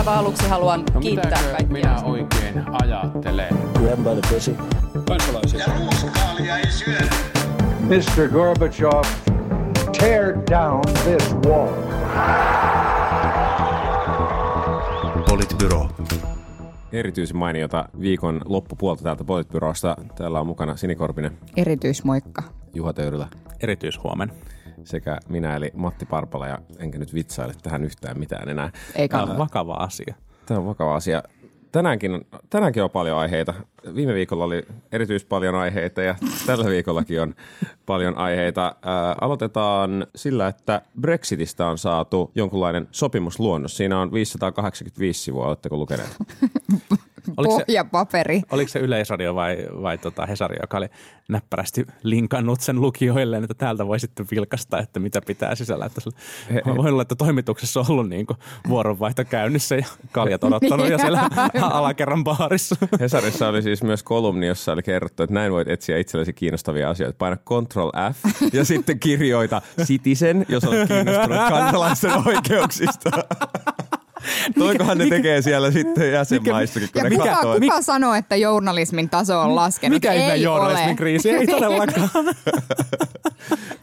aivan aluksi haluan No kiittää kaikkia. minä oikein ajattelen? Grab by the pussy. Kansalaisia. Mr. Gorbachev, tear down this wall. Politbyro. Erityisen mainiota viikon loppupuolta täältä Politbyrosta. Täällä on mukana Sini Korpinen, Erityismoikka. Juha Töyrylä Erityishuomen. Sekä minä eli Matti Parpala ja enkä nyt vitsaile tähän yhtään mitään enää. Ei Tämä on vakava asia. Tämä on vakava asia. Tänäänkin, on- tänäänkin on paljon aiheita. Viime viikolla oli erityis paljon aiheita ja tällä viikollakin on paljon aiheita. Ää, aloitetaan sillä, että Brexitistä on saatu jonkunlainen sopimusluonnos. Siinä on 585 sivua, oletteko lukeneet? Oliko se, Pohjapaperi. oliko se Yleisradio vai, vai tota Hesari, joka oli näppärästi linkannut sen lukijoille, että täältä voi sitten vilkasta, että mitä pitää sisällä. Että voin olla, että toimituksessa on ollut niin vuoronvaihto käynnissä ja kaljat odottanut jo siellä alakerran baarissa. Hesarissa oli siis myös kolumni, jossa oli kerrottu, että näin voit etsiä itsellesi kiinnostavia asioita. Paina Ctrl F ja sitten kirjoita Citizen, jos olet kiinnostunut kansalaisten oikeuksista. Toikohan ne tekee siellä sitten jäsenmaistakin, kun Ja ne kuka, katsoo, kuka sanoo, että journalismin taso on laskenut? Mikä ihme ei journalismin ole. kriisi? Ei todellakaan.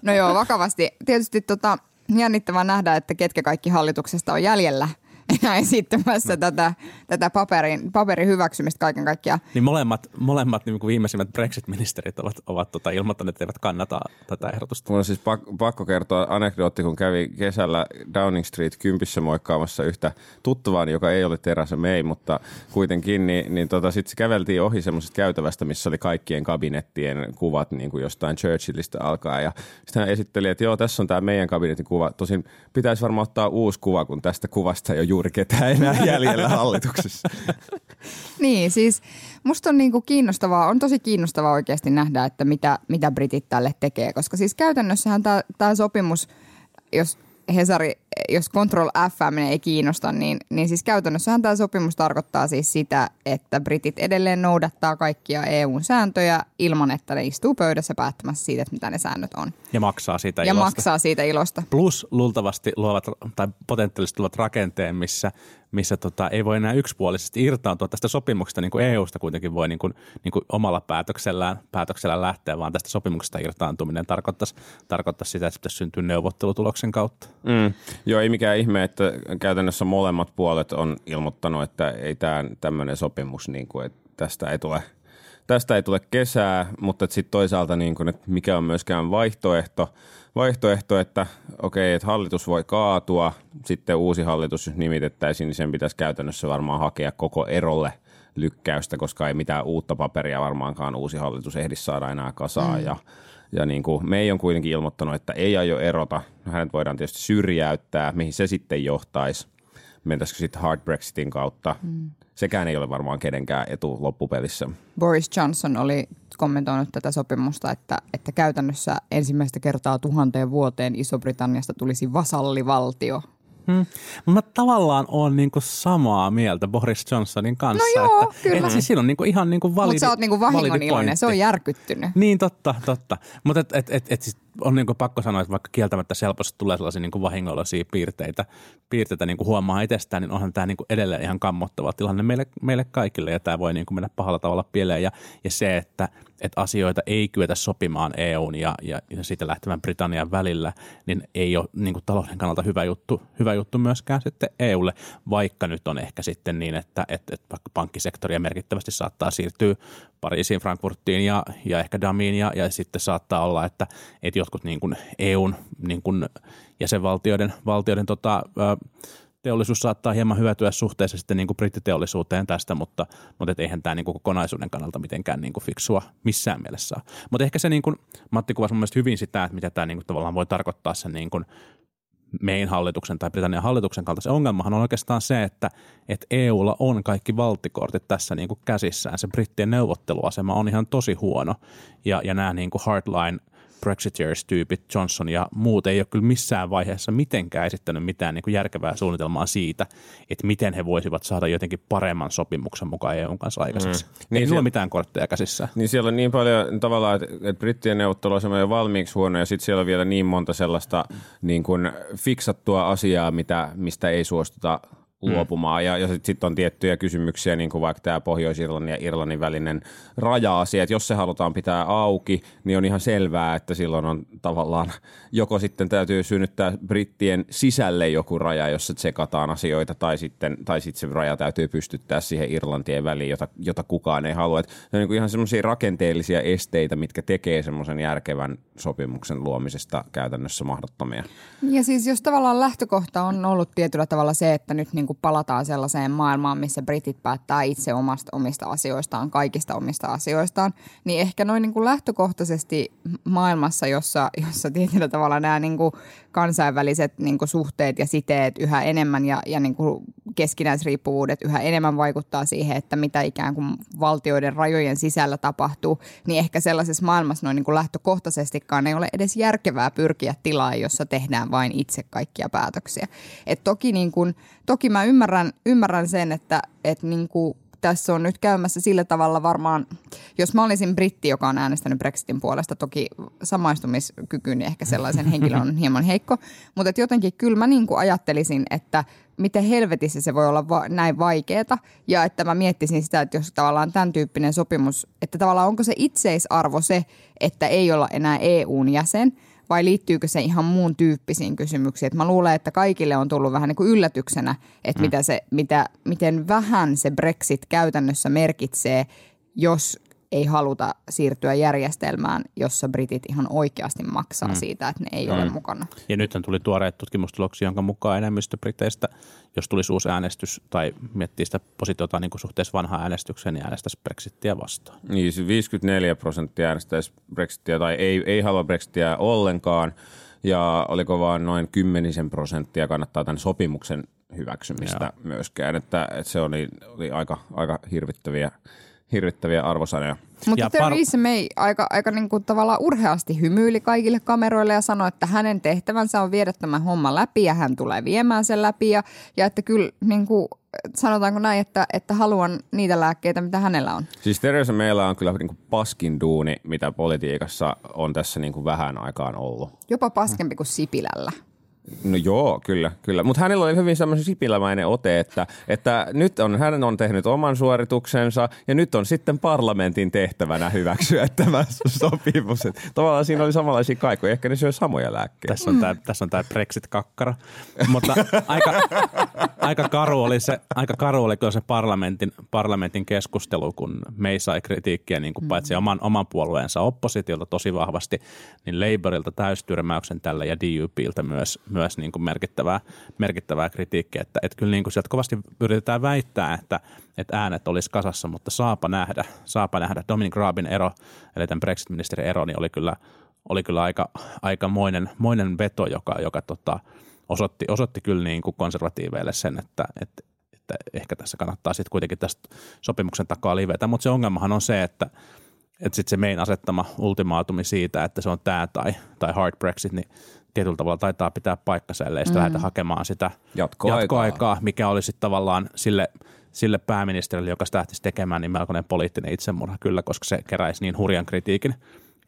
No joo, vakavasti. Tietysti tota, jännittävää nähdä, että ketkä kaikki hallituksesta on jäljellä enää esittämässä No. tätä, tätä paperin, paperin hyväksymistä kaiken kaikkiaan. Niin molemmat, molemmat niin kuin viimeisimmät Brexit-ministerit ovat, ovat tota, ilmoittaneet, että eivät kannata tätä ehdotusta. Mun on siis pakko, pakko kertoa anekdootti, kun kävi kesällä Downing Street kympissä moikkaamassa yhtä tuttavaan, joka ei ole Terasa May, mutta kuitenkin, niin, niin tota, sitten käveltiin ohi semmoisesta käytävästä, missä oli kaikkien kabinettien kuvat niin kuin jostain Churchillista alkaa. Ja sitten hän esitteli, että joo, tässä on tämä meidän kabinetin kuva. Tosin pitäisi varmaan ottaa uusi kuva, kun tästä kuvasta ei ole juuri ketään enää jäljellä hallituksessa. Niin, siis musta on niinku kiinnostavaa, on tosi kiinnostavaa oikeasti nähdä, että mitä, mitä britit tälle tekee, koska siis käytännössähän tämä sopimus, jos Hesari, jos Control F ei kiinnosta, niin, niin siis käytännössähän tämä sopimus tarkoittaa siis sitä, että britit edelleen noudattaa kaikkia EUn sääntöjä ilman, että ne istuu pöydässä päättämässä siitä, että mitä ne säännöt on. Ja maksaa siitä Ja ilosta. maksaa siitä ilosta. Plus luultavasti luovat tai potentiaalisesti luovat rakenteen, missä, missä tota, ei voi enää yksipuolisesti irtaantua tästä sopimuksesta, niin kuin EUsta kuitenkin voi niin kuin, niin kuin omalla päätöksellään, päätöksellään lähteä, vaan tästä sopimuksesta irtaantuminen tarkoittaisi, tarkoittaisi sitä, että se pitäisi syntyä neuvottelutuloksen kautta. Mm. Joo, ei mikään ihme, että käytännössä molemmat puolet on ilmoittanut, että ei tämä tämmöinen sopimus, niin kuin, että tästä ei tule, tästä ei tule kesää, mutta sitten toisaalta, niin kuin, että mikä on myöskään vaihtoehto, vaihtoehto, että okei, että hallitus voi kaatua, sitten uusi hallitus, jos nimitettäisiin, niin sen pitäisi käytännössä varmaan hakea koko erolle lykkäystä, koska ei mitään uutta paperia varmaankaan uusi hallitus ehdi saada enää kasaan. Mm. Ja, ja niin kuin May on kuitenkin ilmoittanut, että ei aio erota. Hänet voidaan tietysti syrjäyttää, mihin se sitten johtaisi. Mentäisikö sitten hard Brexitin kautta? Mm. Sekään ei ole varmaan kenenkään etu loppupelissä. Boris Johnson oli kommentoinut tätä sopimusta, että, että käytännössä ensimmäistä kertaa tuhanteen vuoteen Iso-Britanniasta tulisi vasallivaltio. Hmm. Mä tavallaan on niinku samaa mieltä Boris Johnsonin kanssa. No joo, että, kyllä. Että siis siinä on niinku ihan niinku validi, Mutta sä oot niinku vahingon iloinen, se on järkyttynyt. Niin, totta, totta. Mutta et, et, et, et siis on niinku pakko sanoa, että vaikka kieltämättä helposti tulee sellaisia niinku vahingolloisia piirteitä, piirteitä niinku huomaa itsestään, niin onhan tämä niinku edelleen ihan kammottava tilanne meille, meille kaikille ja tämä voi niinku mennä pahalla tavalla pieleen. Ja, ja se, että et asioita ei kyetä sopimaan EUn ja, ja, ja siitä lähtevän Britannian välillä, niin ei ole niinku talouden kannalta hyvä juttu, hyvä juttu myöskään sitten EUlle, vaikka nyt on ehkä sitten niin, että et, et vaikka pankkisektoria merkittävästi saattaa siirtyä Pariisiin, Frankfurtiin ja, ja ehkä Damiin ja, ja sitten saattaa olla, että, että jotkut niin kuin EUn niin kuin jäsenvaltioiden valtioiden tota, teollisuus saattaa hieman hyötyä suhteessa sitten niin kuin brittiteollisuuteen tästä, mutta, mutta et eihän tämä niin kuin kokonaisuuden kannalta mitenkään niin kuin fiksua missään mielessä ole. Mutta ehkä se, niin kuin, Matti kuvasi mun mielestä hyvin sitä, että mitä tämä niin kuin tavallaan voi tarkoittaa sen niin kuin meidän hallituksen tai Britannian hallituksen kalta. Se ongelmahan on oikeastaan se, että, että EUlla on kaikki valttikortit tässä niin kuin käsissään. Se brittien neuvotteluasema on ihan tosi huono ja, ja nämä niin kuin hardline Brexiteers-tyypit, Johnson ja muut, ei ole kyllä missään vaiheessa mitenkään esittänyt mitään niin kuin järkevää suunnitelmaa siitä, että miten he voisivat saada jotenkin paremman sopimuksen mukaan EUn kanssa aikaiseksi. Mm. Niin ei se- ole mitään kortteja käsissään. Niin siellä on niin paljon tavallaan, että, että brittien neuvotteluasema on jo valmiiksi huono ja sitten siellä on vielä niin monta sellaista niin kuin fiksattua asiaa, mitä, mistä ei suostuta luopumaan. Ja, ja sitten sit on tiettyjä kysymyksiä, niin kuin vaikka tämä Pohjois-Irlannin ja Irlannin välinen raja-asia, että jos se halutaan pitää auki, niin on ihan selvää, että silloin on tavallaan joko sitten täytyy synnyttää brittien sisälle joku raja, jossa tsekataan asioita, tai sitten, tai sitten se raja täytyy pystyttää siihen Irlantien väliin, jota, jota kukaan ei halua. Ne on niin kuin ihan semmoisia rakenteellisia esteitä, mitkä tekee semmoisen järkevän sopimuksen luomisesta käytännössä mahdottomia. Ja siis jos tavallaan lähtökohta on ollut tietyllä tavalla se, että nyt niin kuin palataan sellaiseen maailmaan, missä britit päättää itse omasta, omista asioistaan, kaikista omista asioistaan, niin ehkä noin niin kuin lähtökohtaisesti maailmassa, jossa, jossa tietyllä tavalla nämä niin kuin kansainväliset niin kuin suhteet ja siteet yhä enemmän ja, ja niin kuin keskinäisriippuvuudet yhä enemmän vaikuttaa siihen, että mitä ikään kuin valtioiden rajojen sisällä tapahtuu, niin ehkä sellaisessa maailmassa noin niin kuin lähtökohtaisestikaan ei ole edes järkevää pyrkiä tilaan, jossa tehdään vain itse kaikkia päätöksiä. Et toki, niin kuin, toki mä ymmärrän, ymmärrän sen, että, että niin kuin tässä on nyt käymässä sillä tavalla varmaan, jos mä olisin britti, joka on äänestänyt Brexitin puolesta, toki samaistumiskykyni ehkä sellaisen henkilön on hieman heikko, mutta et jotenkin kyllä mä niin kuin ajattelisin, että miten helvetissä se voi olla va- näin vaikeeta. Ja että mä miettisin sitä, että jos tavallaan tämän tyyppinen sopimus, että tavallaan onko se itseisarvo se, että ei olla enää EUn jäsen – vai liittyykö se ihan muun tyyppisiin kysymyksiin. Et mä luulen, että kaikille on tullut vähän niin kuin yllätyksenä, että mm. mitä se, mitä, miten vähän se Brexit käytännössä merkitsee, jos ei haluta siirtyä järjestelmään, jossa britit ihan oikeasti maksaa mm. siitä, että ne ei mm. ole mukana. Ja nyt tuli tuoreet tutkimustuloksia, jonka mukaan enemmistö briteistä, jos tulisi uusi äänestys tai miettii sitä positiota niin kuin suhteessa vanhaan äänestykseen, niin äänestäisi Brexittiä vastaan. Niin, 54 prosenttia äänestäisi Brexittiä tai ei, ei halua Brexittiä ollenkaan ja oliko vaan noin kymmenisen prosenttia kannattaa tämän sopimuksen hyväksymistä Joo. myöskään, että, että se oli, oli aika, aika hirvittäviä hirvittäviä arvosanoja. Mutta Theresa par- May aika, aika niin kuin tavallaan urheasti hymyili kaikille kameroille ja sanoi, että hänen tehtävänsä on viedä tämä homma läpi ja hän tulee viemään sen läpi. Ja, ja että kyllä niin kuin, sanotaanko näin, että, että haluan niitä lääkkeitä, mitä hänellä on. Siis Theresa Maylla on kyllä niin kuin paskin duuni, mitä politiikassa on tässä niin kuin vähän aikaan ollut. Jopa paskempi kuin Sipilällä. No joo, kyllä, kyllä. Mutta hänellä oli hyvin semmoinen sipilämäinen ote, että, että nyt on, hän on tehnyt oman suorituksensa ja nyt on sitten parlamentin tehtävänä hyväksyä tämä sopimus. Et tavallaan siinä oli samanlaisia kaikoja, ehkä ne syö samoja lääkkeitä. Tässä on tämä, tässä on tämä Brexit-kakkara. Mutta aika, aika, karu oli se, aika karu oli se parlamentin, parlamentin keskustelu, kun me sai kritiikkiä niin kuin mm. paitsi oman, oman puolueensa oppositiolta tosi vahvasti, niin Labourilta täystyrmäyksen tällä ja DUPiltä myös myös niin kuin merkittävää, merkittävää kritiikkiä. Että, että kyllä niin kuin sieltä kovasti yritetään väittää, että, että äänet olisi kasassa, mutta saapa nähdä, saapa nähdä. Dominic Raabin ero, eli tämän Brexit-ministerin ero, niin oli kyllä, oli kyllä aika, aika moinen, moinen veto, joka, joka tota, osoitti, osoitti kyllä niin kuin konservatiiveille sen, että, että, että ehkä tässä kannattaa sitten kuitenkin tästä sopimuksen takaa livetä. Mutta se ongelmahan on se, että, että sitten se mein asettama ultimaatumi siitä, että se on tämä tai, tai hard Brexit, niin tietyllä tavalla taitaa pitää paikkansa, ellei sitä mm. lähdetä hakemaan sitä jatkoaikaa, jatkoaikaa mikä olisi tavallaan sille, sille pääministerille, joka sitä lähtisi tekemään, niin melkoinen poliittinen itsemurha kyllä, koska se keräisi niin hurjan kritiikin,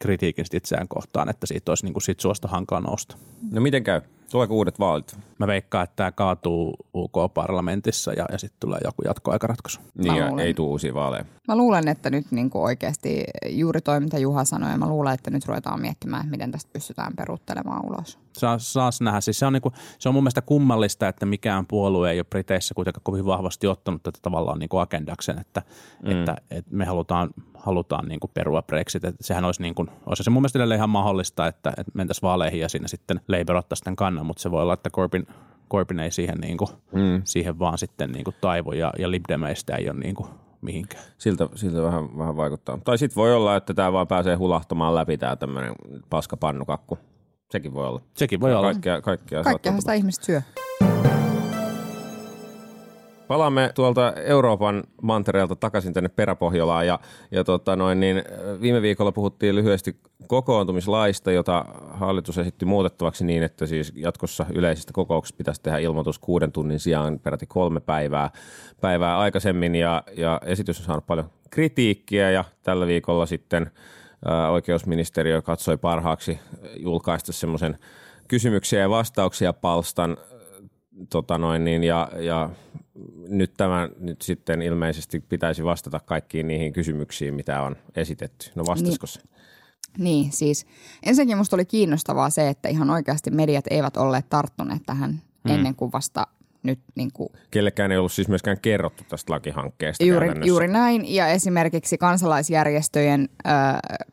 kritiikin itseään kohtaan, että siitä olisi niin kuin sit suosta hankala nousta. No miten käy? Tuleeko uudet vaalit? Mä veikkaan, että tämä kaatuu UK-parlamentissa ja, ja sitten tulee joku jatkoaikaratkaisu. Niin ja ei tule uusia vaaleja. Mä luulen, että nyt niin kuin oikeasti juuri toi, mitä Juha sanoi, ja mä luulen, että nyt ruvetaan miettimään, miten tästä pystytään peruuttelemaan ulos. Saa, saas nähdä. Siis se, on niin kuin, se on mun mielestä kummallista, että mikään puolue ei ole Briteissä kuitenkaan kovin vahvasti ottanut tätä tavallaan niin kuin agendakseen, että, mm. että, että me halutaan, halutaan niin kuin perua Brexit. Että sehän olisi, niin kuin, olisi se mun mielestä ihan mahdollista, että, että mentäisiin vaaleihin ja siinä sitten Labour ottaisi tämän kannan, mutta se voi olla, että Corbyn, Corbyn ei siihen, niin kuin, mm. siihen vaan sitten niin kuin taivu ja, ja Lib Demeistä ei ole niin kuin mihinkään. Siltä, siltä vähän, vähän vaikuttaa. Tai sitten voi olla, että tämä vaan pääsee hulahtamaan läpi tämä tämmöinen paskapannukakku. Sekin voi olla. Sekin voi olla. Kaikkea, kaikkea Kaikkea sitä ihmiset syö. Palaamme tuolta Euroopan mantereelta takaisin tänne peräpohjolaan ja, ja tota noin, niin viime viikolla puhuttiin lyhyesti kokoontumislaista, jota hallitus esitti muutettavaksi niin, että siis jatkossa yleisistä kokouksista pitäisi tehdä ilmoitus kuuden tunnin sijaan peräti kolme päivää, päivää aikaisemmin. Ja, ja esitys on saanut paljon kritiikkiä ja tällä viikolla sitten ää, oikeusministeriö katsoi parhaaksi julkaista semmoisen kysymyksiä ja vastauksia palstan tota noin, niin, ja, ja nyt tämän nyt sitten ilmeisesti pitäisi vastata kaikkiin niihin kysymyksiin, mitä on esitetty. No vastasiko se? Niin, siis ensinnäkin musta oli kiinnostavaa se, että ihan oikeasti mediat eivät olleet tarttuneet tähän mm. ennen kuin vasta nyt niin kuin Kellekään ei ollut siis myöskään kerrottu tästä lakihankkeesta Juuri, juuri näin. Ja esimerkiksi kansalaisjärjestöjen ö,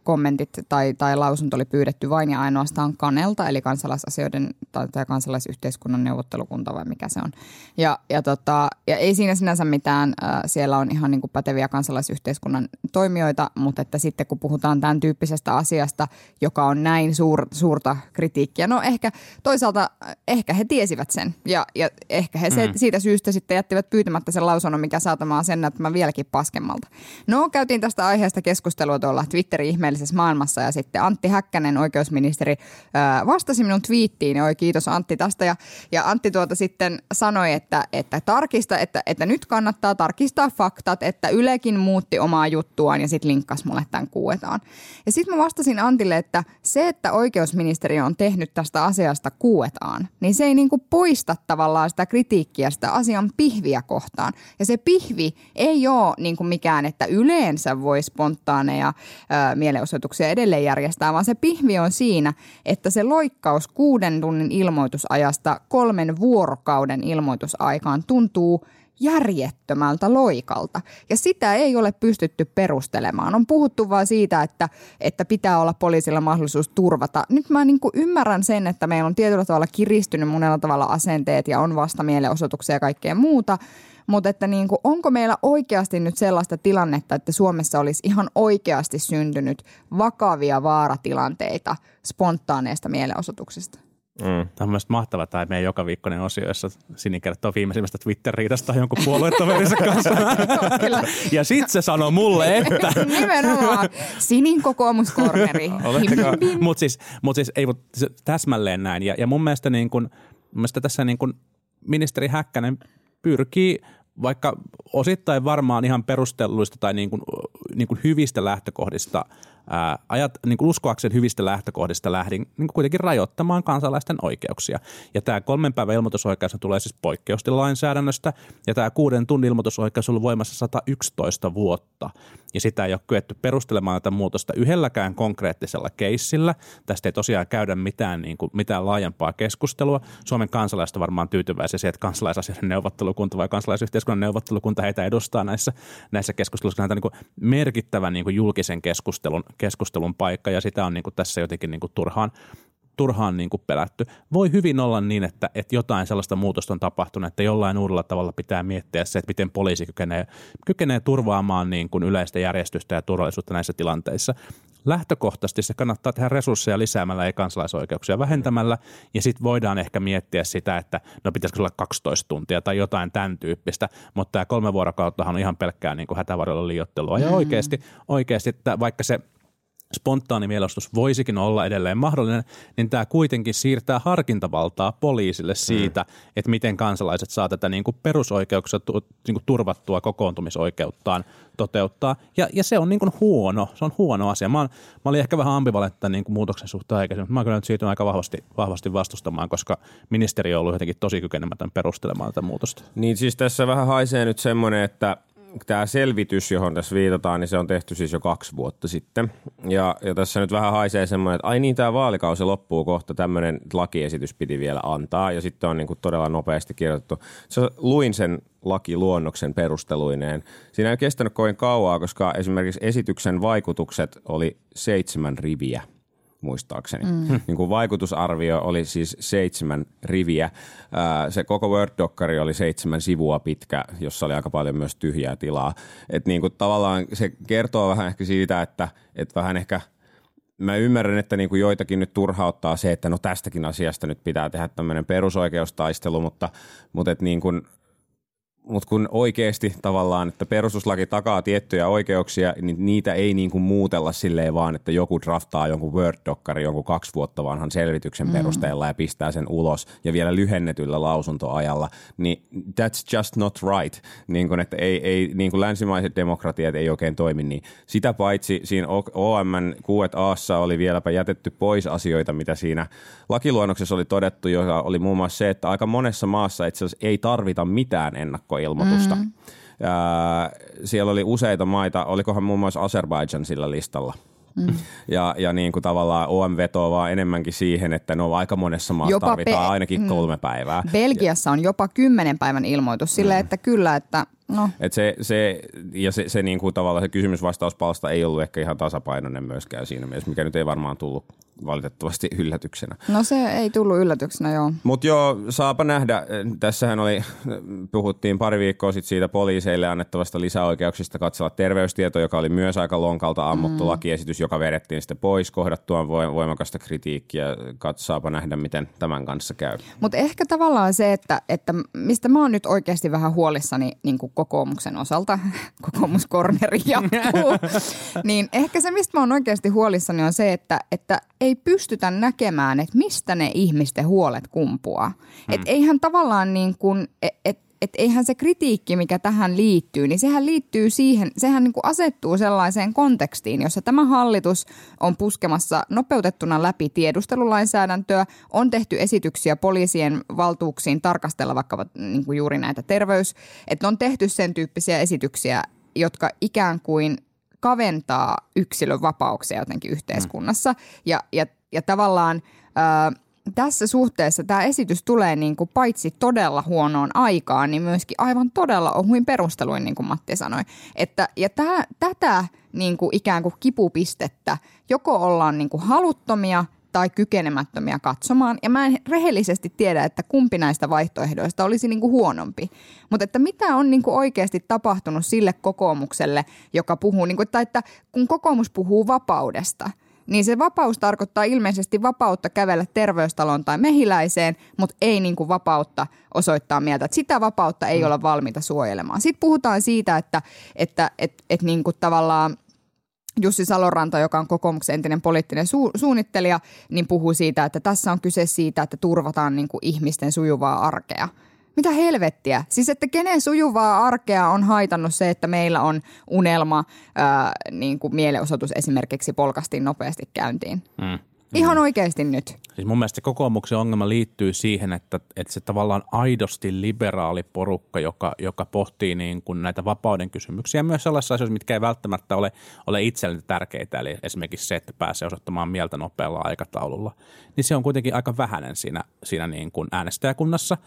kommentit tai, tai lausunto oli pyydetty vain ja ainoastaan Kanelta, eli kansalaisasioiden tai, tai kansalaisyhteiskunnan neuvottelukunta vai mikä se on. Ja, ja, tota, ja ei siinä sinänsä mitään, ö, siellä on ihan niin kuin päteviä kansalaisyhteiskunnan toimijoita, mutta että sitten kun puhutaan tämän tyyppisestä asiasta, joka on näin suur, suurta kritiikkiä, no ehkä toisaalta ehkä he tiesivät sen ja, ja ehkä he se, mm. siitä syystä sitten jättivät pyytämättä sen lausunnon, mikä saatamaan sen näyttämään vieläkin paskemmalta. No, käytiin tästä aiheesta keskustelua tuolla Twitterin ihmeellisessä maailmassa ja sitten Antti Häkkänen, oikeusministeri, vastasi minun twiittiin. Oi, kiitos Antti tästä. Ja, ja Antti tuota sitten sanoi, että, että tarkista, että, että nyt kannattaa tarkistaa faktat, että Ylekin muutti omaa juttuaan ja sitten linkkasi mulle tämän kuuetaan. Ja sitten mä vastasin Antille, että se, että oikeusministeriö on tehnyt tästä asiasta kuuetaan, niin se ei niinku poista tavallaan sitä kritiikkiä sitä asian pihviä kohtaan. Ja se pihvi ei ole niin kuin mikään, että yleensä voi spontaaneja ö, mielenosoituksia edelleen järjestää, vaan se pihvi on siinä, että se loikkaus kuuden tunnin ilmoitusajasta kolmen vuorokauden ilmoitusaikaan tuntuu järjettömältä loikalta. Ja sitä ei ole pystytty perustelemaan. On puhuttu vaan siitä, että, että pitää olla poliisilla mahdollisuus turvata. Nyt mä niin kuin ymmärrän sen, että meillä on tietyllä tavalla kiristynyt monella tavalla asenteet ja on vasta mielenosoituksia ja kaikkea muuta. Mutta että niin kuin, onko meillä oikeasti nyt sellaista tilannetta, että Suomessa olisi ihan oikeasti syntynyt vakavia vaaratilanteita spontaaneista mielenosoituksista? Mm. Tämä on myös mahtava tämä meidän joka viikkoinen osio, jossa Sini kertoo viimeisimmästä Twitter-riidasta jonkun puoluetoverinsa kanssa. Ja sit se sanoo mulle, että... Nimenomaan. Sinin kokoomuskorneri. Mutta siis, mut siis, ei, mut täsmälleen näin. Ja, ja mun mielestä, niin kun, mun mielestä tässä niin kun ministeri Häkkänen pyrkii vaikka osittain varmaan ihan perustelluista tai niin kuin, niin kuin hyvistä lähtökohdista, ää, ajat, niin kuin uskoakseen hyvistä lähtökohdista lähdin niin kuin kuitenkin rajoittamaan kansalaisten oikeuksia. Ja tämä kolmen päivän ilmoitusoikeus tulee siis poikkeustilainsäädännöstä, ja tämä kuuden tunnin ilmoitusoikeus on ollut voimassa 111 vuotta. Ja sitä ei ole kyetty perustelemaan tätä muutosta yhdelläkään konkreettisella keissillä. Tästä ei tosiaan käydä mitään, niin kuin, mitään laajempaa keskustelua. Suomen kansalaiset on varmaan tyytyväisiä siihen, että kansalaisasioiden neuvottelukunta vai kansalaisyhteiskunnan neuvottelukunta heitä edustaa näissä, näissä keskusteluissa. On niin kuin merkittävä niin julkisen keskustelun, keskustelun paikka ja sitä on niin kuin tässä jotenkin niin kuin turhaan, turhaan niin kuin pelätty. Voi hyvin olla niin, että, että jotain sellaista muutosta on tapahtunut, että jollain uudella tavalla pitää miettiä se, että miten poliisi kykenee, kykenee turvaamaan niin kuin yleistä järjestystä ja turvallisuutta näissä tilanteissa. Lähtökohtaisesti se kannattaa tehdä resursseja lisäämällä ja kansalaisoikeuksia vähentämällä, ja sitten voidaan ehkä miettiä sitä, että no pitäisikö olla 12 tuntia tai jotain tämän tyyppistä, mutta tämä kolme vuorokauttahan on ihan pelkkää niin kuin hätävarjolla liiottelua. Ja oikeasti, oikeasti että vaikka se spontaani mielostus voisikin olla edelleen mahdollinen, niin tämä kuitenkin siirtää harkintavaltaa poliisille siitä, mm. että miten kansalaiset saa tätä niin kuin perusoikeuksia niin kuin turvattua kokoontumisoikeuttaan toteuttaa. Ja, ja se on niin kuin huono, se on huono asia. Mä, oon, mä olin ehkä vähän ambivalentta niin kuin muutoksen suhteen aikaisemmin, mutta mä oon kyllä nyt siirtynyt aika vahvasti, vahvasti vastustamaan, koska ministeri on ollut jotenkin tosi kykenemätön perustelemaan tätä muutosta. Niin siis tässä vähän haisee nyt semmoinen, että tämä selvitys, johon tässä viitataan, niin se on tehty siis jo kaksi vuotta sitten. Ja, ja tässä nyt vähän haisee semmoinen, että ai niin, tämä vaalikausi loppuu kohta, tämmöinen lakiesitys piti vielä antaa. Ja sitten on niin kuin todella nopeasti kirjoitettu. Se, luin sen lakiluonnoksen perusteluineen. Siinä ei kestänyt kovin kauaa, koska esimerkiksi esityksen vaikutukset oli seitsemän riviä muistaakseni. Mm. Niin kuin vaikutusarvio oli siis seitsemän riviä. Se koko Word-dokkari oli seitsemän sivua pitkä, jossa oli aika paljon myös tyhjää tilaa. Et niin kuin tavallaan se kertoo vähän ehkä siitä, että, että vähän ehkä Mä ymmärrän, että niin kuin joitakin nyt turhauttaa se, että no tästäkin asiasta nyt pitää tehdä tämmöinen perusoikeustaistelu, mutta, mutta et niin kuin mutta kun oikeasti tavallaan, että perustuslaki takaa tiettyjä oikeuksia, niin niitä ei niin kuin muutella silleen vaan, että joku draftaa jonkun Word-dokkari jonkun kaksi vuotta vanhan selvityksen mm. perusteella ja pistää sen ulos ja vielä lyhennetyllä lausuntoajalla, niin that's just not right. Niin kuin, että ei, ei, niin kuin länsimaiset demokratiat ei oikein toimi niin. Sitä paitsi siinä OM 6 a oli vieläpä jätetty pois asioita, mitä siinä lakiluonnoksessa oli todettu, joka oli muun muassa se, että aika monessa maassa itse asiassa ei tarvita mitään ennakko ennakkoilmoitusta. Mm. Ää, siellä oli useita maita, olikohan muun muassa Azerbaijan sillä listalla. Mm. Ja, ja niin kuin tavallaan OM vetoo vaan enemmänkin siihen, että no aika monessa maassa jopa tarvitaan pe- ainakin mm. kolme päivää. Belgiassa on jopa kymmenen päivän ilmoitus silleen, mm. että kyllä, että No. Et se, se, ja se, se, niin kuin tavallaan se kysymys-vastauspalsta ei ollut ehkä ihan tasapainoinen myöskään siinä mielessä, mikä nyt ei varmaan tullut valitettavasti yllätyksenä. No se ei tullut yllätyksenä, joo. Mutta joo, saapa nähdä. Tässähän oli, puhuttiin pari viikkoa sitten siitä poliiseille annettavasta lisäoikeuksista katsella terveystieto, joka oli myös aika lonkalta ammuttu mm. lakiesitys, joka vedettiin sitten pois kohdattuaan voimakasta kritiikkiä. Katsaapa nähdä, miten tämän kanssa käy. Mutta ehkä tavallaan se, että, että mistä mä oon nyt oikeasti vähän huolissani niin kuin kokoomuksen osalta, kokoomuskorneri jatkuu, niin ehkä se, mistä mä oon oikeasti huolissani on se, että, että ei pystytä näkemään, että mistä ne ihmisten huolet kumpuaa. Hmm. Että eihän tavallaan niin kuin, et, et eihän se kritiikki, mikä tähän liittyy, niin sehän liittyy siihen, sehän niin kuin asettuu sellaiseen kontekstiin, jossa tämä hallitus on puskemassa nopeutettuna läpi tiedustelulainsäädäntöä, on tehty esityksiä poliisien valtuuksiin tarkastella vaikka niin kuin juuri näitä terveys, että on tehty sen tyyppisiä esityksiä, jotka ikään kuin kaventaa yksilön vapauksia jotenkin yhteiskunnassa. Mm. Ja, ja, ja tavallaan ää, tässä suhteessa tämä esitys tulee niin kuin paitsi todella huonoon aikaan, niin myöskin aivan todella ohuin perusteluin, niin kuin Matti sanoi. Että, ja tää, tätä niin kuin ikään kuin kipupistettä joko ollaan niin kuin haluttomia – tai kykenemättömiä katsomaan. Ja mä en rehellisesti tiedä, että kumpi näistä vaihtoehdoista olisi niin kuin huonompi. Mutta että mitä on niin kuin oikeasti tapahtunut sille kokoomukselle, joka puhuu, niin kuin, tai että kun kokoomus puhuu vapaudesta – niin se vapaus tarkoittaa ilmeisesti vapautta kävellä terveystalon tai mehiläiseen, mutta ei niin kuin vapautta osoittaa mieltä. Että sitä vapautta ei mm. olla valmiita suojelemaan. Sitten puhutaan siitä, että, että et, et niin kuin tavallaan – Jussi Saloranta, joka on kokoomuksen entinen poliittinen su- suunnittelija, niin puhuu siitä, että tässä on kyse siitä, että turvataan niin kuin ihmisten sujuvaa arkea. Mitä helvettiä? Siis että kenen sujuvaa arkea on haitannut se, että meillä on unelma, ää, niin kuin mielenosoitus esimerkiksi polkastiin nopeasti käyntiin? Mm. Ihan oikeasti nyt. Siis mun mielestä kokoomuksen ongelma liittyy siihen, että, että se tavallaan aidosti liberaali porukka, joka, joka pohtii niin kuin näitä vapauden kysymyksiä, myös sellaisissa asioissa, mitkä ei välttämättä ole, ole itselleni tärkeitä, eli esimerkiksi se, että pääsee osoittamaan mieltä nopealla aikataululla, niin se on kuitenkin aika vähäinen siinä, siinä niin kuin äänestäjäkunnassa,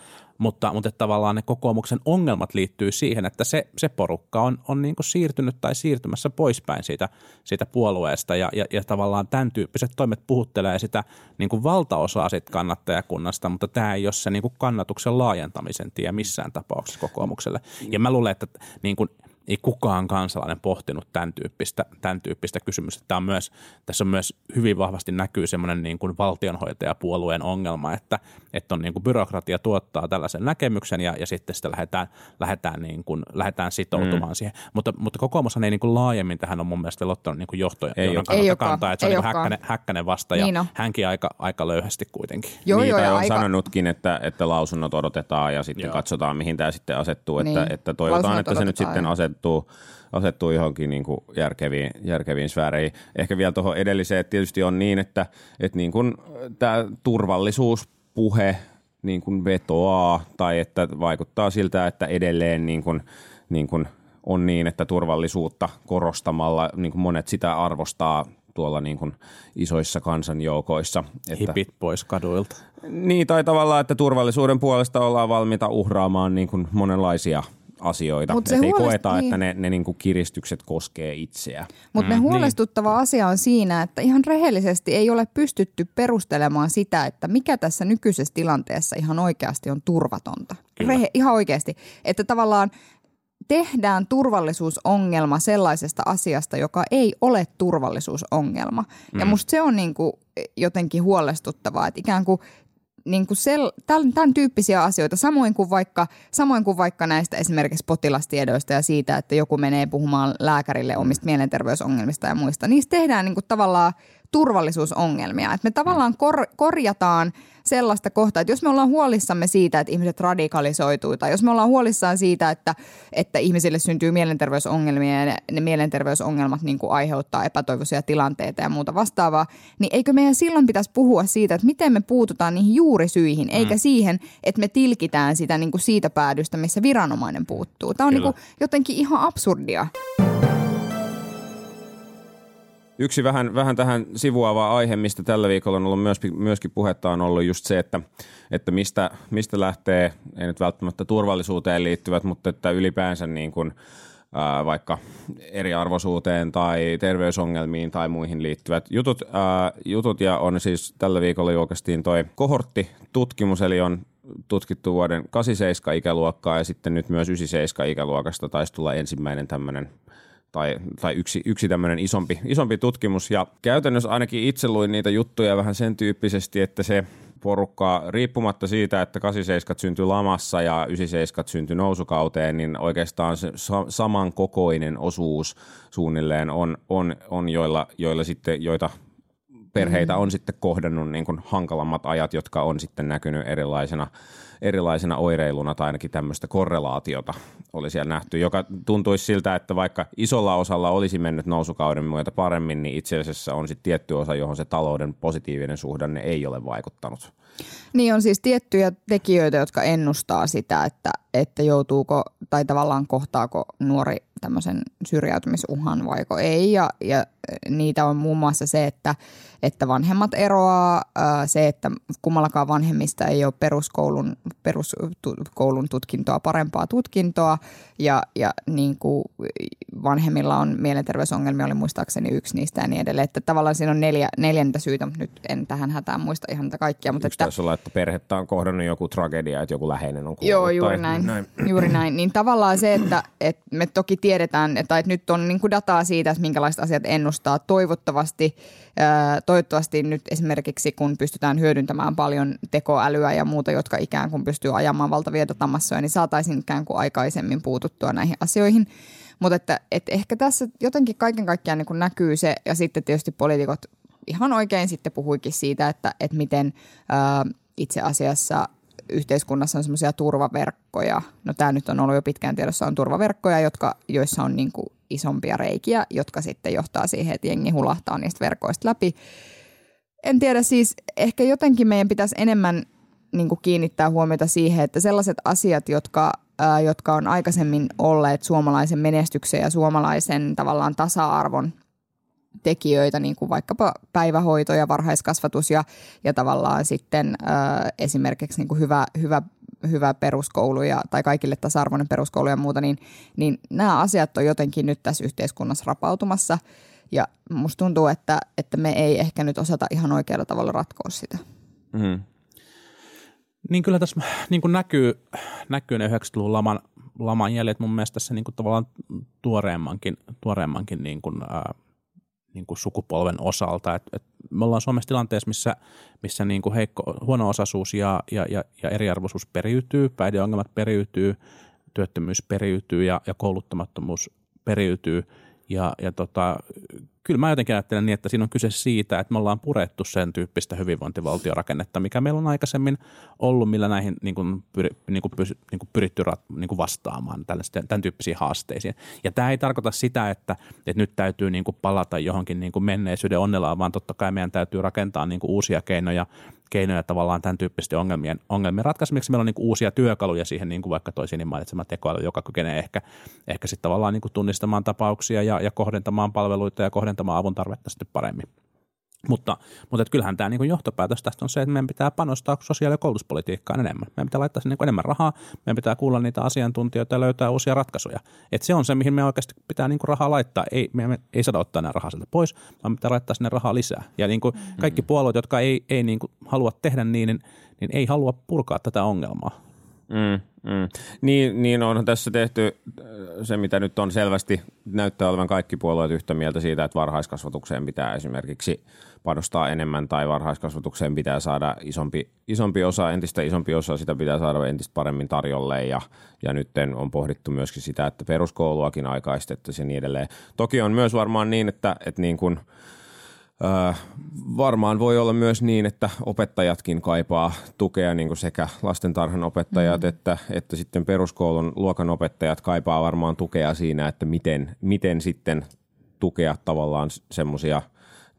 mutta, mutta tavallaan ne kokoomuksen ongelmat liittyy siihen, että se, se porukka on, on niin kuin siirtynyt tai siirtymässä poispäin siitä, siitä puolueesta. Ja, ja, ja tavallaan tämän tyyppiset toimet puhuttelee sitä niin kuin valtaosaa sit kannattajakunnasta, mutta tämä ei ole se niin kannatuksen laajentamisen tie missään tapauksessa kokoomukselle. Ja mä luulen, että niin kuin – ei kukaan kansalainen pohtinut tämän tyyppistä, tämän tyyppistä kysymystä. Tämä on myös, tässä on myös hyvin vahvasti näkyy semmoinen niin kuin valtionhoitajapuolueen ongelma, että, että on niin kuin byrokratia tuottaa tällaisen näkemyksen ja, ja sitten sitä lähdetään, lähdetään, niin kuin, lähdetään sitoutumaan mm. siihen. Mutta, mutta kokoomushan ei niin kuin laajemmin tähän on mun mielestä ottanut niin kuin johtoja, ei kannattaa ei kantaa, että se ei on niin häkkänen, häkkänen vasta ja niin no. hänkin aika, aika löyhästi kuitenkin. Joo, niin, joo, on aika... sanonutkin, että, että lausunnot odotetaan ja sitten joo. katsotaan, mihin tämä sitten asettuu. Että, niin. että toivotaan, lausunnot että se nyt sitten asettuu asettuu, asettuu johonkin niin kuin järkeviin, järkeviin sfääreihin. Ehkä vielä tuohon edelliseen, että tietysti on niin, että, että niin kuin tämä turvallisuuspuhe niin kuin vetoaa tai että vaikuttaa siltä, että edelleen niin kuin, niin kuin on niin, että turvallisuutta korostamalla niin kuin monet sitä arvostaa tuolla niin kuin isoissa kansanjoukoissa. Että, Hipit pois kaduilta. Niin, tai tavallaan, että turvallisuuden puolesta ollaan valmiita uhraamaan niin kuin monenlaisia – asioita. Mut se ei koeta, niin. että ne, ne niinku kiristykset koskee itseä. Mutta mm. huolestuttava niin. asia on siinä, että ihan rehellisesti ei ole pystytty perustelemaan sitä, että mikä tässä nykyisessä tilanteessa ihan oikeasti on turvatonta. Rehe, ihan oikeasti. Että tavallaan tehdään turvallisuusongelma sellaisesta asiasta, joka ei ole turvallisuusongelma. Mm. Ja musta se on niinku jotenkin huolestuttavaa, että ikään kuin niin kuin sel, tämän, tämän tyyppisiä asioita, samoin kuin, vaikka, samoin kuin vaikka näistä esimerkiksi potilastiedoista ja siitä, että joku menee puhumaan lääkärille omista mielenterveysongelmista ja muista. Niistä tehdään niin kuin tavallaan turvallisuusongelmia. Että me tavallaan kor- korjataan sellaista kohtaa, että jos me ollaan huolissamme siitä, että ihmiset radikalisoituu tai jos me ollaan huolissaan siitä, että, että ihmisille syntyy mielenterveysongelmia ja ne mielenterveysongelmat niin kuin aiheuttaa epätoivoisia tilanteita ja muuta vastaavaa, niin eikö meidän silloin pitäisi puhua siitä, että miten me puututaan niihin juurisyihin, eikä siihen, että me tilkitään sitä niin kuin siitä päädystä, missä viranomainen puuttuu. Tämä on niin kuin jotenkin ihan absurdia. Yksi vähän, vähän tähän sivuava aihe, mistä tällä viikolla on ollut myös, myöskin puhetta, on ollut just se, että, että mistä, mistä lähtee, ei nyt välttämättä turvallisuuteen liittyvät, mutta että ylipäänsä niin kuin, ää, vaikka eriarvoisuuteen tai terveysongelmiin tai muihin liittyvät jutut, ää, jutut. Ja on siis tällä viikolla julkaistiin toi kohortti-tutkimus, eli on tutkittu vuoden 87 ikäluokkaa ja sitten nyt myös 97 ikäluokasta taisi tulla ensimmäinen tämmöinen tai, tai yksi, yksi tämmöinen isompi, isompi tutkimus. Ja käytännössä ainakin itse luin niitä juttuja vähän sen tyyppisesti, että se porukka, riippumatta siitä, että 87 syntyi lamassa ja 97 syntyi nousukauteen, niin oikeastaan se samankokoinen osuus suunnilleen on, on, on joilla, joilla sitten, joita perheitä on sitten kohdannut niin kuin hankalammat ajat, jotka on sitten näkynyt erilaisena erilaisena oireiluna tai ainakin tämmöistä korrelaatiota oli siellä nähty, joka tuntuisi siltä, että vaikka isolla osalla olisi mennyt nousukauden myötä paremmin, niin itse asiassa on sitten tietty osa, johon se talouden positiivinen suhdanne ei ole vaikuttanut. Niin on siis tiettyjä tekijöitä, jotka ennustaa sitä, että, että joutuuko tai tavallaan kohtaako nuori tämmöisen syrjäytymisuhan vaiko ei. Ja, ja niitä on muun muassa se, että, että vanhemmat eroaa, se, että kummallakaan vanhemmista ei ole peruskoulun, peruskoulun tutkintoa, parempaa tutkintoa ja, ja niin kuin vanhemmilla on mielenterveysongelmia, oli muistaakseni yksi niistä ja niin edelleen. Että tavallaan siinä on neljä, neljäntä syytä, mutta nyt en tähän hätään muista ihan niitä kaikkia. Mutta yksi että, taisi olla, että perhettä on kohdannut joku tragedia, että joku läheinen on kuollut. Joo, juuri tai, näin. näin. Juuri näin. Niin tavallaan se, että, että me toki tiedetään, että, että nyt on niin kuin dataa siitä, että minkälaiset asiat ennustaa. Toivottavasti, toivottavasti nyt esimerkiksi, kun pystytään hyödyntämään paljon tekoälyä ja muuta, jotka ikään kuin pystyy ajamaan valtavia datamassoja, niin saataisiin ikään kuin aikaisemmin puututtua näihin asioihin. Mutta että, että ehkä tässä jotenkin kaiken kaikkiaan niin näkyy se, ja sitten tietysti poliitikot ihan oikein sitten puhuikin siitä, että, että miten itse asiassa yhteiskunnassa on semmoisia turvaverkkoja. No tämä nyt on ollut jo pitkään tiedossa, on turvaverkkoja, jotka, joissa on niin kuin isompia reikiä, jotka sitten johtaa siihen, että jengi hulahtaa niistä verkoista läpi. En tiedä siis, ehkä jotenkin meidän pitäisi enemmän niin kuin kiinnittää huomiota siihen, että sellaiset asiat, jotka, ää, jotka on aikaisemmin olleet suomalaisen menestyksen ja suomalaisen tavallaan tasa-arvon tekijöitä, niin kuin vaikkapa päivähoito ja varhaiskasvatus ja, ja tavallaan sitten ää, esimerkiksi niin kuin hyvä, hyvä, hyvä peruskoulu ja, tai kaikille tasa-arvoinen peruskoulu ja muuta, niin, niin nämä asiat on jotenkin nyt tässä yhteiskunnassa rapautumassa ja musta tuntuu, että, että me ei ehkä nyt osata ihan oikealla tavalla ratkoa sitä. Mm. Niin kyllä tässä niin kuin näkyy, näkyy ne 90-luvun laman, laman jäljet mun mielestä tässä niin kuin tavallaan tuoreemmankin, tuoreemmankin niin kuin, ää, niin kuin sukupolven osalta. Et, et me ollaan Suomessa tilanteessa, missä, missä niin kuin heikko, huono-osaisuus ja, ja, ja, ja eriarvoisuus periytyy, päihdeongelmat periytyy, työttömyys periytyy ja, ja kouluttamattomuus periytyy. Ja, ja tota, kyllä mä jotenkin ajattelen niin, että siinä on kyse siitä, että me ollaan purettu sen tyyppistä hyvinvointivaltiorakennetta, mikä meillä on aikaisemmin ollut, millä näihin niin kuin, pyri, niin kuin, pysy, niin kuin pyritty rat, niin kuin vastaamaan tämän tyyppisiin haasteisiin. Ja tämä ei tarkoita sitä, että, että nyt täytyy niin kuin palata johonkin niin kuin menneisyyden onnellaan, vaan totta kai meidän täytyy rakentaa niin kuin uusia keinoja keinoja tavallaan tämän tyyppisten ongelmien, ongelmien ratkaisemiseksi. Meillä on niin uusia työkaluja siihen, niin kuin vaikka toisin mainitsema tekoäly, joka kykenee ehkä, ehkä sitten tavallaan niin kuin tunnistamaan tapauksia ja, ja kohdentamaan palveluita ja kohdentamaan avun tarvetta sitten paremmin. Mutta, mutta että kyllähän tämä niin johtopäätös tästä on se, että meidän pitää panostaa sosiaali- ja koulutuspolitiikkaan enemmän. Meidän pitää laittaa sinne niin enemmän rahaa, meidän pitää kuulla niitä asiantuntijoita ja löytää uusia ratkaisuja. Et se on se, mihin me oikeasti pitää niin rahaa laittaa. Ei, me ei saada ottaa enää rahaa sieltä pois, vaan pitää laittaa sinne rahaa lisää. Ja niin kuin kaikki puolueet, jotka ei, ei niin kuin halua tehdä niin, niin, niin ei halua purkaa tätä ongelmaa. Mm, mm. Niin, niin on tässä tehty äh, se, mitä nyt on selvästi, näyttää olevan kaikki puolueet yhtä mieltä siitä, että varhaiskasvatukseen pitää esimerkiksi panostaa enemmän tai varhaiskasvatukseen pitää saada isompi, isompi osa, entistä isompi osa, sitä pitää saada entistä paremmin tarjolle ja, ja nyt on pohdittu myöskin sitä, että peruskouluakin aikaistettaisiin ja niin edelleen. Toki on myös varmaan niin, että, että niin kuin – Öö, varmaan voi olla myös niin, että opettajatkin kaipaa tukea, niin kuin sekä lastentarhan opettajat mm. että, että sitten peruskoulun luokanopettajat kaipaa varmaan tukea siinä, että miten, miten sitten tukea tavallaan semmoisia –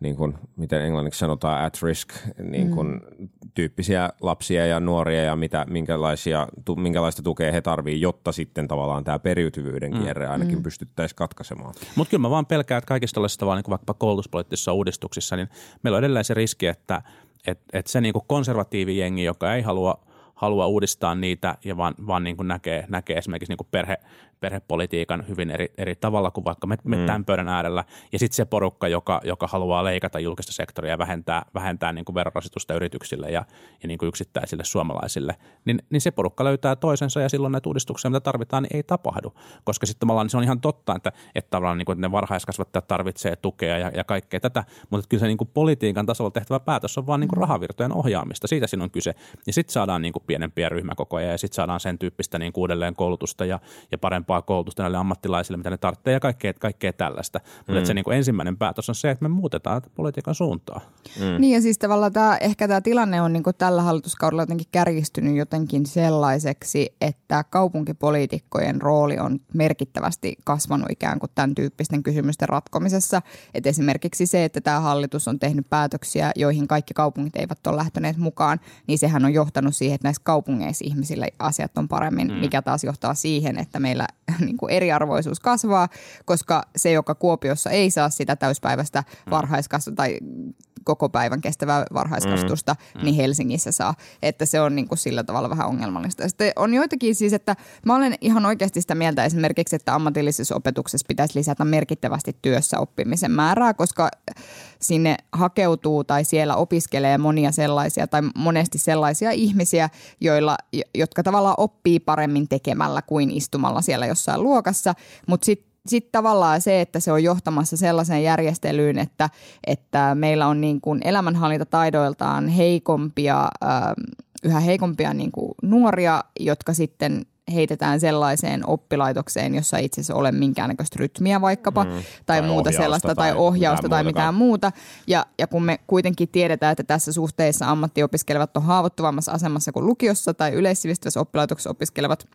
niin kuin, miten englanniksi sanotaan, at risk niin kuin, mm. tyyppisiä lapsia ja nuoria ja mitä, minkälaisia, tu, minkälaista tukea he tarvitsevat, jotta sitten tavallaan tämä periytyvyyden mm. kierre ainakin mm. pystyttäisiin katkaisemaan. Mutta kyllä mä vaan pelkään, että kaikista tällaisista vaan niin kuin vaikka koulutuspoliittisissa uudistuksissa, niin meillä on edelleen se riski, että et, et se niin kuin konservatiivijengi, joka ei halua – halua uudistaa niitä ja vaan, vaan niin kuin näkee, näkee esimerkiksi niin kuin perhe, perhepolitiikan hyvin eri, eri tavalla kuin vaikka me, me mm. tämän pöydän äärellä. Ja sitten se porukka, joka, joka haluaa leikata julkista sektoria ja vähentää, vähentää niin kuin verorasitusta yrityksille ja, ja niin kuin yksittäisille suomalaisille, niin, niin se porukka löytää toisensa ja silloin näitä uudistuksia, mitä tarvitaan, niin ei tapahdu. Koska sitten tavallaan niin se on ihan totta, että, että tavallaan niin kuin, että ne varhaiskasvattajat tarvitsee tukea ja, ja kaikkea tätä, mutta kyllä se niin kuin politiikan tasolla tehtävä päätös on vaan niin kuin mm. rahavirtojen ohjaamista. Siitä siinä on kyse. Ja sitten saadaan niin kuin pienempiä ryhmäkokoja ja sitten saadaan sen tyyppistä niin kuin uudelleen koulutusta ja, ja parempaa parempaa koulutusta näille ammattilaisille, mitä ne tarvitsee ja kaikkea, kaikkea tällaista. Mm. Mutta se niin kuin ensimmäinen päätös on se, että me muutetaan politiikan suuntaa. Mm. Niin ja siis tavallaan tämä, ehkä tämä tilanne on niin kuin tällä hallituskaudella jotenkin kärjistynyt jotenkin sellaiseksi, että kaupunkipoliitikkojen rooli on merkittävästi kasvanut ikään kuin tämän tyyppisten kysymysten ratkomisessa. Et esimerkiksi se, että tämä hallitus on tehnyt päätöksiä, joihin kaikki kaupungit eivät ole lähteneet mukaan, niin sehän on johtanut siihen, että näissä kaupungeissa ihmisille asiat on paremmin, mm. mikä taas johtaa siihen, että meillä niin kuin eriarvoisuus kasvaa, koska se, joka Kuopiossa ei saa sitä täyspäiväistä mm. varhaiskasvatusta tai koko päivän kestävää varhaiskasvatusta, mm. niin Helsingissä saa. Että se on niin kuin sillä tavalla vähän ongelmallista. Sitten on joitakin siis, että mä olen ihan oikeasti sitä mieltä esimerkiksi, että ammatillisessa opetuksessa pitäisi lisätä merkittävästi työssä oppimisen määrää, koska sinne hakeutuu tai siellä opiskelee monia sellaisia tai monesti sellaisia ihmisiä, joilla, jotka tavallaan oppii paremmin tekemällä kuin istumalla siellä jossain luokassa, mutta sitten sitten tavallaan se, että se on johtamassa sellaiseen järjestelyyn, että, että meillä on niin kuin elämänhallintataidoiltaan heikompia, yhä heikompia niin kuin nuoria, jotka sitten heitetään sellaiseen oppilaitokseen, jossa ei itse asiassa ole minkäännäköistä rytmiä vaikkapa, mm, tai, tai muuta sellaista, tai, tai ohjausta tai mitään muuta. Ja, ja kun me kuitenkin tiedetään, että tässä suhteessa ammattiopiskelevat on haavoittuvammassa asemassa kuin lukiossa tai yleissivistävässä oppilaitoksessa opiskelevat –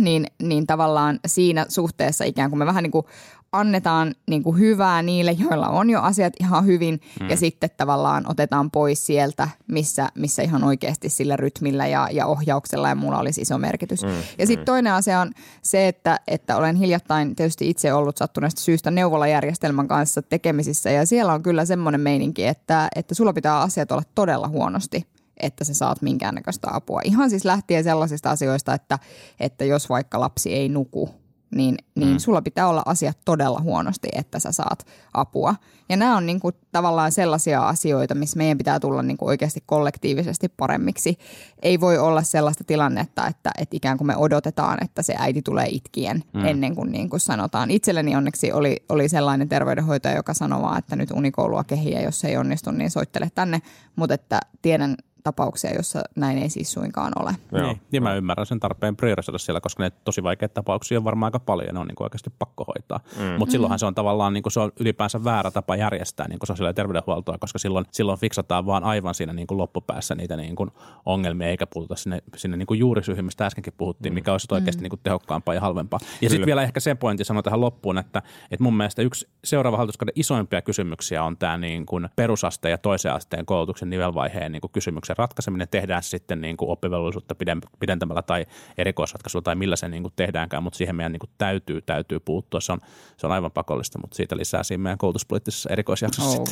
niin, niin tavallaan siinä suhteessa ikään kuin me vähän niin kuin annetaan niin kuin hyvää niille, joilla on jo asiat ihan hyvin mm. ja sitten tavallaan otetaan pois sieltä, missä, missä ihan oikeasti sillä rytmillä ja, ja ohjauksella ja muulla olisi iso merkitys. Mm. Ja sitten mm. toinen asia on se, että, että olen hiljattain tietysti itse ollut sattuneesta syystä neuvolajärjestelmän kanssa tekemisissä ja siellä on kyllä semmoinen meininki, että, että sulla pitää asiat olla todella huonosti että sä saat minkäännäköistä apua. Ihan siis lähtien sellaisista asioista, että, että jos vaikka lapsi ei nuku, niin, niin mm. sulla pitää olla asiat todella huonosti, että sä saat apua. Ja nämä on niin kuin tavallaan sellaisia asioita, missä meidän pitää tulla niin kuin oikeasti kollektiivisesti paremmiksi. Ei voi olla sellaista tilannetta, että, että ikään kuin me odotetaan, että se äiti tulee itkien mm. ennen kuin, niin kuin sanotaan. Itselleni onneksi oli, oli sellainen terveydenhoitaja, joka sanoi vaan, että nyt unikoulua kehiä, jos ei onnistu, niin soittele tänne. Mutta että tiedän tapauksia, jossa näin ei siis suinkaan ole. Niin, ja mä ymmärrän sen tarpeen priorisoida siellä, koska ne tosi vaikeita tapauksia on varmaan aika paljon ja ne on niin oikeasti pakko hoitaa. Mm. Mutta silloinhan se on tavallaan niin kuin se on ylipäänsä väärä tapa järjestää niin kuin sosiaali- ja terveydenhuoltoa, koska silloin, silloin fiksataan vaan aivan siinä niin kuin loppupäässä niitä niin kuin ongelmia, eikä puhuta sinne, sinne niin kuin juurisyihin, mistä äskenkin puhuttiin, mm. mikä olisi oikeasti mm. niin kuin tehokkaampaa ja halvempaa. Ja sitten vielä ehkä se pointti sanoa tähän loppuun, että, että mun mielestä yksi seuraava hallituskauden isoimpia kysymyksiä on tämä niin kuin perusasteen ja toisen asteen koulutuksen nivelvaiheen niin kuin kysymyksen ratkaiseminen tehdään sitten niin kuin oppivelvollisuutta pidentämällä tai erikoisratkaisulla tai millä se niin kuin tehdäänkään, mutta siihen meidän niin kuin täytyy, täytyy puuttua. Se on, se on aivan pakollista, mutta siitä lisää siinä meidän koulutuspoliittisessa erikoisjaksossa. Oh.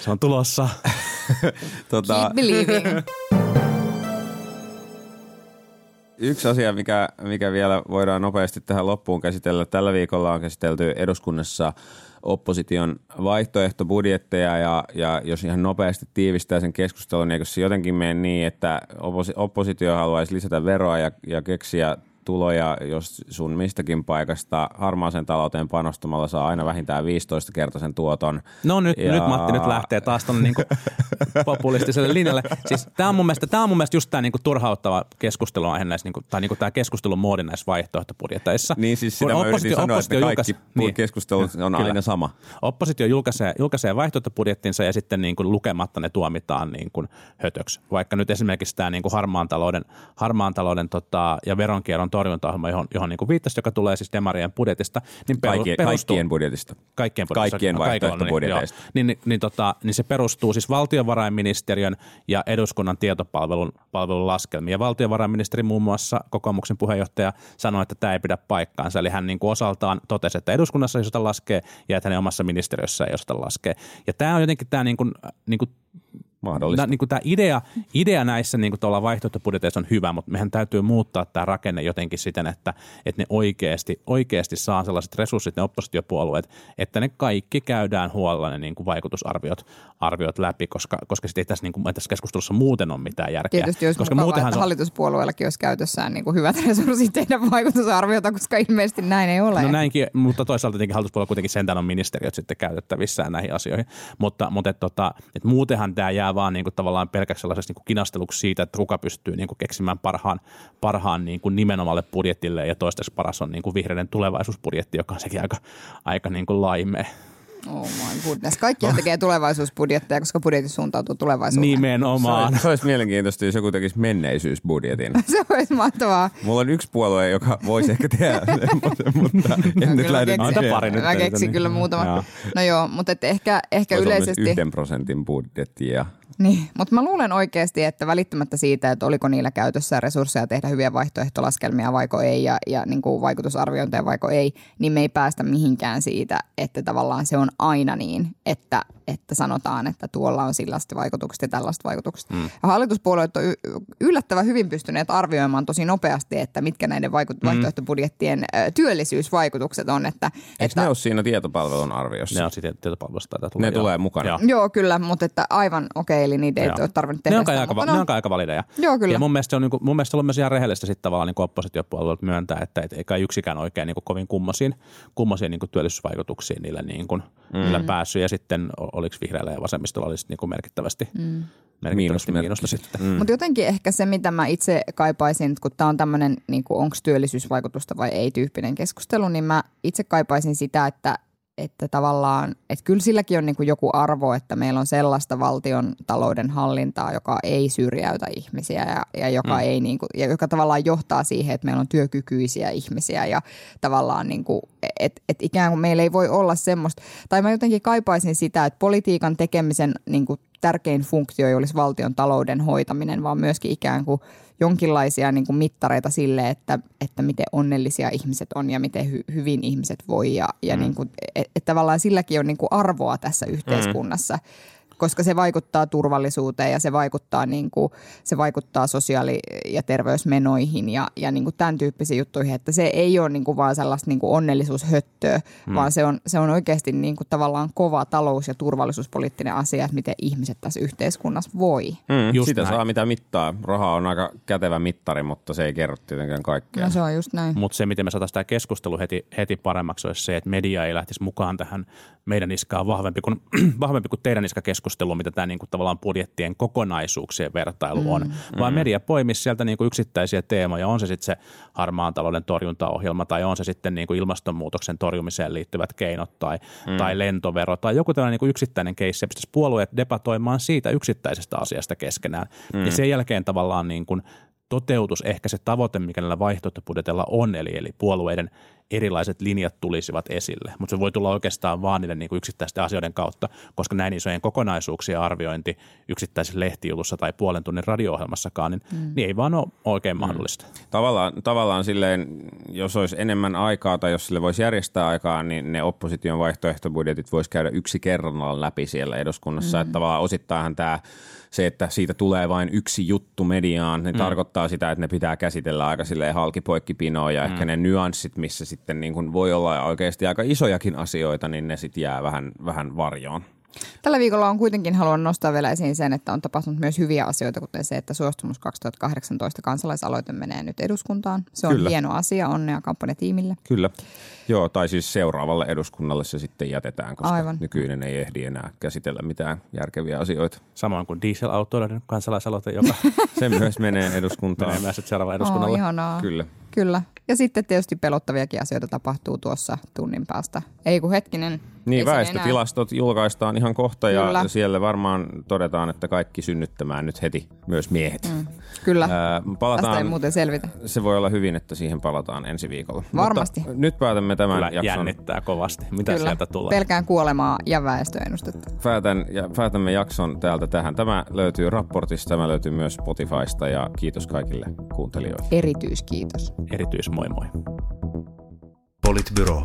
Se on tulossa. tota... Keep believing. Yksi asia, mikä, mikä vielä voidaan nopeasti tähän loppuun käsitellä. Tällä viikolla on käsitelty eduskunnassa – opposition vaihtoehtobudjetteja ja, ja jos ihan nopeasti tiivistää sen keskustelun, niin eikö se jotenkin mene niin, että oppositio haluaisi lisätä veroa ja, ja keksiä tuloja, jos sun mistäkin paikasta harmaaseen talouteen panostamalla saa aina vähintään 15-kertaisen tuoton. No nyt, Ja- nyt Matti nyt lähtee taas tuonne niinku populistiselle linjalle. Siis tämä on mun mielestä, tää on mun mielestä just tämä niinku turhauttava keskustelu aihe näissä, niinku, tai niinku tämä keskustelun muodi näissä vaihtoehtobudjeteissa. Niin siis Kun sitä mä yritin sanoa, että kaikki julkaisi- niin. niin. keskustelut on Kyllä. aina sama. Oppositio julkaisee, julkaisee vaihtoehtobudjettinsa ja sitten niin kuin lukematta ne tuomitaan niin kuin hötöksi. Vaikka nyt esimerkiksi tämä niin kuin harmaan talouden, harmaan talouden tota, ja veronkierron torjuntaohjelma, johon, johon niin kuin viittasit, joka tulee siis Demarien budjetista, niin peru, Kaikkien, perustuu, kaikkien budjetista. Kaikkien, budjetista. Kaikkien No, vaihtoehtobudjeteista. Niin, niin, niin, tota, niin se perustuu siis valtiovarainministeriön ja eduskunnan tietopalvelun palvelun laskelmiin. Ja valtiovarainministeri muun muassa kokoomuksen puheenjohtaja sanoi, että tämä ei pidä paikkaansa. Eli hän niin kuin osaltaan totesi, että eduskunnassa ei osata laskea ja että hänen omassa ministeriössä ei osata laskea. Ja tämä on jotenkin tämä niin kuin, niin kuin Mahdollista. Niin kuin tämä idea, idea näissä niin kuin tuolla vaihtoehtobudjeteissa on hyvä, mutta mehän täytyy muuttaa tämä rakenne jotenkin siten, että, että ne oikeasti, oikeasti saa sellaiset resurssit, ne oppositiopuolueet, että ne kaikki käydään huolella ne niin kuin vaikutusarviot arviot läpi, koska, koska sitten ei tässä, niin kuin, tässä keskustelussa muuten ole mitään järkeä. Tietysti olisi koska mukavaa, muutenhan että on, hallituspuolueillakin olisi käytössään niin kuin hyvät resurssit tehdä vaikutusarviota, koska ilmeisesti näin ei ole. No näinkin, mutta toisaalta tietenkin hallituspuolella kuitenkin sentään on ministeriöt sitten käytettävissään näihin asioihin. Mutta, mutta et, tota, et muutenhan tämä jää vaan niinku tavallaan pelkäksi sellaiseksi niinku kinasteluksi siitä, että kuka pystyy niinku keksimään parhaan, parhaan niinku nimenomalle budjetille ja toistaiseksi paras on niinku vihreiden tulevaisuusbudjetti, joka on sekin aika, aika niinku laimea. Oh my goodness. Kaikkihan tekee tulevaisuusbudjetteja, koska budjetti suuntautuu tulevaisuuteen. Nimenomaan. Se, se olisi mielenkiintoista, jos joku tekisi menneisyysbudjetin. Se olisi mahtavaa. Mulla on yksi puolue, joka voisi ehkä tehdä semmoisen, mutta en nyt kyllä lähde pari nyt Mä keksin niin. kyllä muutama. Joo. No joo, mutta et ehkä, ehkä yleisesti... yhden prosentin budjetti ja Niin, mutta mä luulen oikeasti, että välittämättä siitä, että oliko niillä käytössä resursseja tehdä hyviä vaihtoehtolaskelmia vaiko ei ja, ja niin kuin vaikutusarviointeja vaiko ei, niin me ei päästä mihinkään siitä, että tavallaan se on aina niin, että, että sanotaan, että tuolla on sellaiset vaikutukset ja tällaiset vaikutukset. Mm. Ja hallituspuolueet on yllättävän hyvin pystyneet arvioimaan tosi nopeasti, että mitkä näiden vaikut- vaihtoehtobudjettien ö, työllisyysvaikutukset on. Että, Eikö että, ne ole siinä tietopalvelun arviossa? Ne on sitten tietopalvelusta. tulla, Ne joo. tulee mukana. Joo. Joo, kyllä, mutta että aivan okei, eli niitä ei Joo. ole tarvinnut tehdä Ne on, sitä, kai aika, ne no, on kai aika valideja. Joo, kyllä. Ja mun mielestä, se on, niin kuin, mun mielestä on myös ihan rehellistä sitten tavallaan niin oppositiopuolueelta myöntää, että et, eikä yksikään oikein niin kuin kovin kummosiin, kummosiin niin kuin työllisyysvaikutuksiin niillä, niin kuin, mm. niillä päässyt. Ja sitten oliko vihreillä ja vasemmistolla olisi niin kuin merkittävästi, mm. merkittävästi Miinusmerkki miinusta sitten. Mm. Mutta jotenkin ehkä se, mitä mä itse kaipaisin, kun tämä on tämmöinen, niin onko työllisyysvaikutusta vai ei tyyppinen keskustelu, niin mä itse kaipaisin sitä, että, että tavallaan, että kyllä silläkin on niin kuin joku arvo, että meillä on sellaista valtion talouden hallintaa, joka ei syrjäytä ihmisiä ja, ja joka, mm. ei niin kuin, ja joka tavallaan johtaa siihen, että meillä on työkykyisiä ihmisiä ja tavallaan niin kuin, että et ikään kuin meillä ei voi olla semmoista, tai mä jotenkin kaipaisin sitä, että politiikan tekemisen niin kuin tärkein funktio ei olisi valtion talouden hoitaminen, vaan myöskin ikään kuin jonkinlaisia niin kuin mittareita sille, että, että miten onnellisia ihmiset on ja miten hy, hyvin ihmiset voi. Ja, ja mm. niin kuin, että et tavallaan silläkin on niin kuin arvoa tässä yhteiskunnassa. Mm koska se vaikuttaa turvallisuuteen ja se vaikuttaa, niin kuin, se vaikuttaa sosiaali- ja terveysmenoihin ja, ja niin kuin tämän tyyppisiin juttuihin, että se ei ole niin kuin vaan sellaista niin kuin onnellisuushöttöä, mm. vaan se on, se on oikeasti niin kuin tavallaan kova talous- ja turvallisuuspoliittinen asia, että miten ihmiset tässä yhteiskunnassa voi. Mm, Just sitä näin. saa mitä mittaa. Raha on aika kätevä mittari, mutta se ei kerro tietenkään kaikkea. No se on just näin. Mutta se, miten me saataisiin tämä keskustelu heti, heti paremmaksi, olisi se, että media ei lähtisi mukaan tähän meidän iskaan vahvempi kuin, vahvempi kuin teidän iskakeskusteluun, mitä tämä niinku tavallaan budjettien kokonaisuuksien vertailu on. Mm, Vaan media poimisi sieltä niinku yksittäisiä teemoja, on se sitten se harmaan talouden torjuntaohjelma tai on se sitten niinku ilmastonmuutoksen torjumiseen liittyvät keinot tai, mm. tai lentovero tai joku tällainen niinku yksittäinen keissi ja puolueet debatoimaan siitä yksittäisestä asiasta keskenään. Mm. Ja sen jälkeen tavallaan niin kuin toteutus ehkä se tavoite, mikä näillä vaihtoehtobudjetilla on, eli, eli puolueiden erilaiset linjat tulisivat esille. Mutta se voi tulla oikeastaan vaan niiden niin kuin yksittäisten asioiden kautta, koska näin isojen kokonaisuuksien arviointi yksittäisessä lehtijutussa tai puolen tunnin radio-ohjelmassakaan, niin, mm. niin ei vaan ole oikein mahdollista. Tavallaan, tavallaan silleen, jos olisi enemmän aikaa tai jos sille voisi järjestää aikaa, niin ne opposition vaihtoehtobudjetit voisi käydä yksi kerrallaan läpi siellä eduskunnassa. Mm. Että tavallaan osittainhan tämä se, että siitä tulee vain yksi juttu mediaan, niin mm. tarkoittaa sitä, että ne pitää käsitellä aika silleen halkipoikkipinoa ja mm. ehkä ne nyanssit, missä sitten niin kuin voi olla oikeasti aika isojakin asioita, niin ne sitten jää vähän, vähän varjoon. Tällä viikolla on kuitenkin haluan nostaa vielä esiin sen, että on tapahtunut myös hyviä asioita, kuten se, että Suostumus 2018 kansalaisaloite menee nyt eduskuntaan. Se on Kyllä. hieno asia, onnea kampanjatiimille. Kyllä. Joo, tai siis seuraavalle eduskunnalle se sitten jätetään, koska Aivan. nykyinen ei ehdi enää käsitellä mitään järkeviä asioita. Samoin kuin dieselautoilijoiden kansalaisaloite, joka Se myös menee eduskuntaan. menee myös sitten seuraavaan Oh, eduskunnalle. ihanaa. Kyllä. Kyllä. Ja sitten tietysti pelottaviakin asioita tapahtuu tuossa tunnin päästä. Ei kun hetkinen. Niin, väestötilastot julkaistaan ihan kohta ja Kyllä. siellä varmaan todetaan, että kaikki synnyttämään nyt heti, myös miehet. Mm. Enää. Kyllä. Ää, Tästä ei palataan, muuten selvitä. se voi olla hyvin, että siihen palataan ensi viikolla. Varmasti. Mutta nyt päätämme tämän Kyllä jakson. jännittää kovasti. Mitä Kyllä. sieltä tulee? Pelkään kuolemaa ja väestöennustetta. Päätän, ja päätämme jakson täältä tähän. Tämä löytyy raportista, tämä löytyy myös Spotifysta ja kiitos kaikille kuuntelijoille. Erityiskiitos. Erityis moi moi. Politbyro.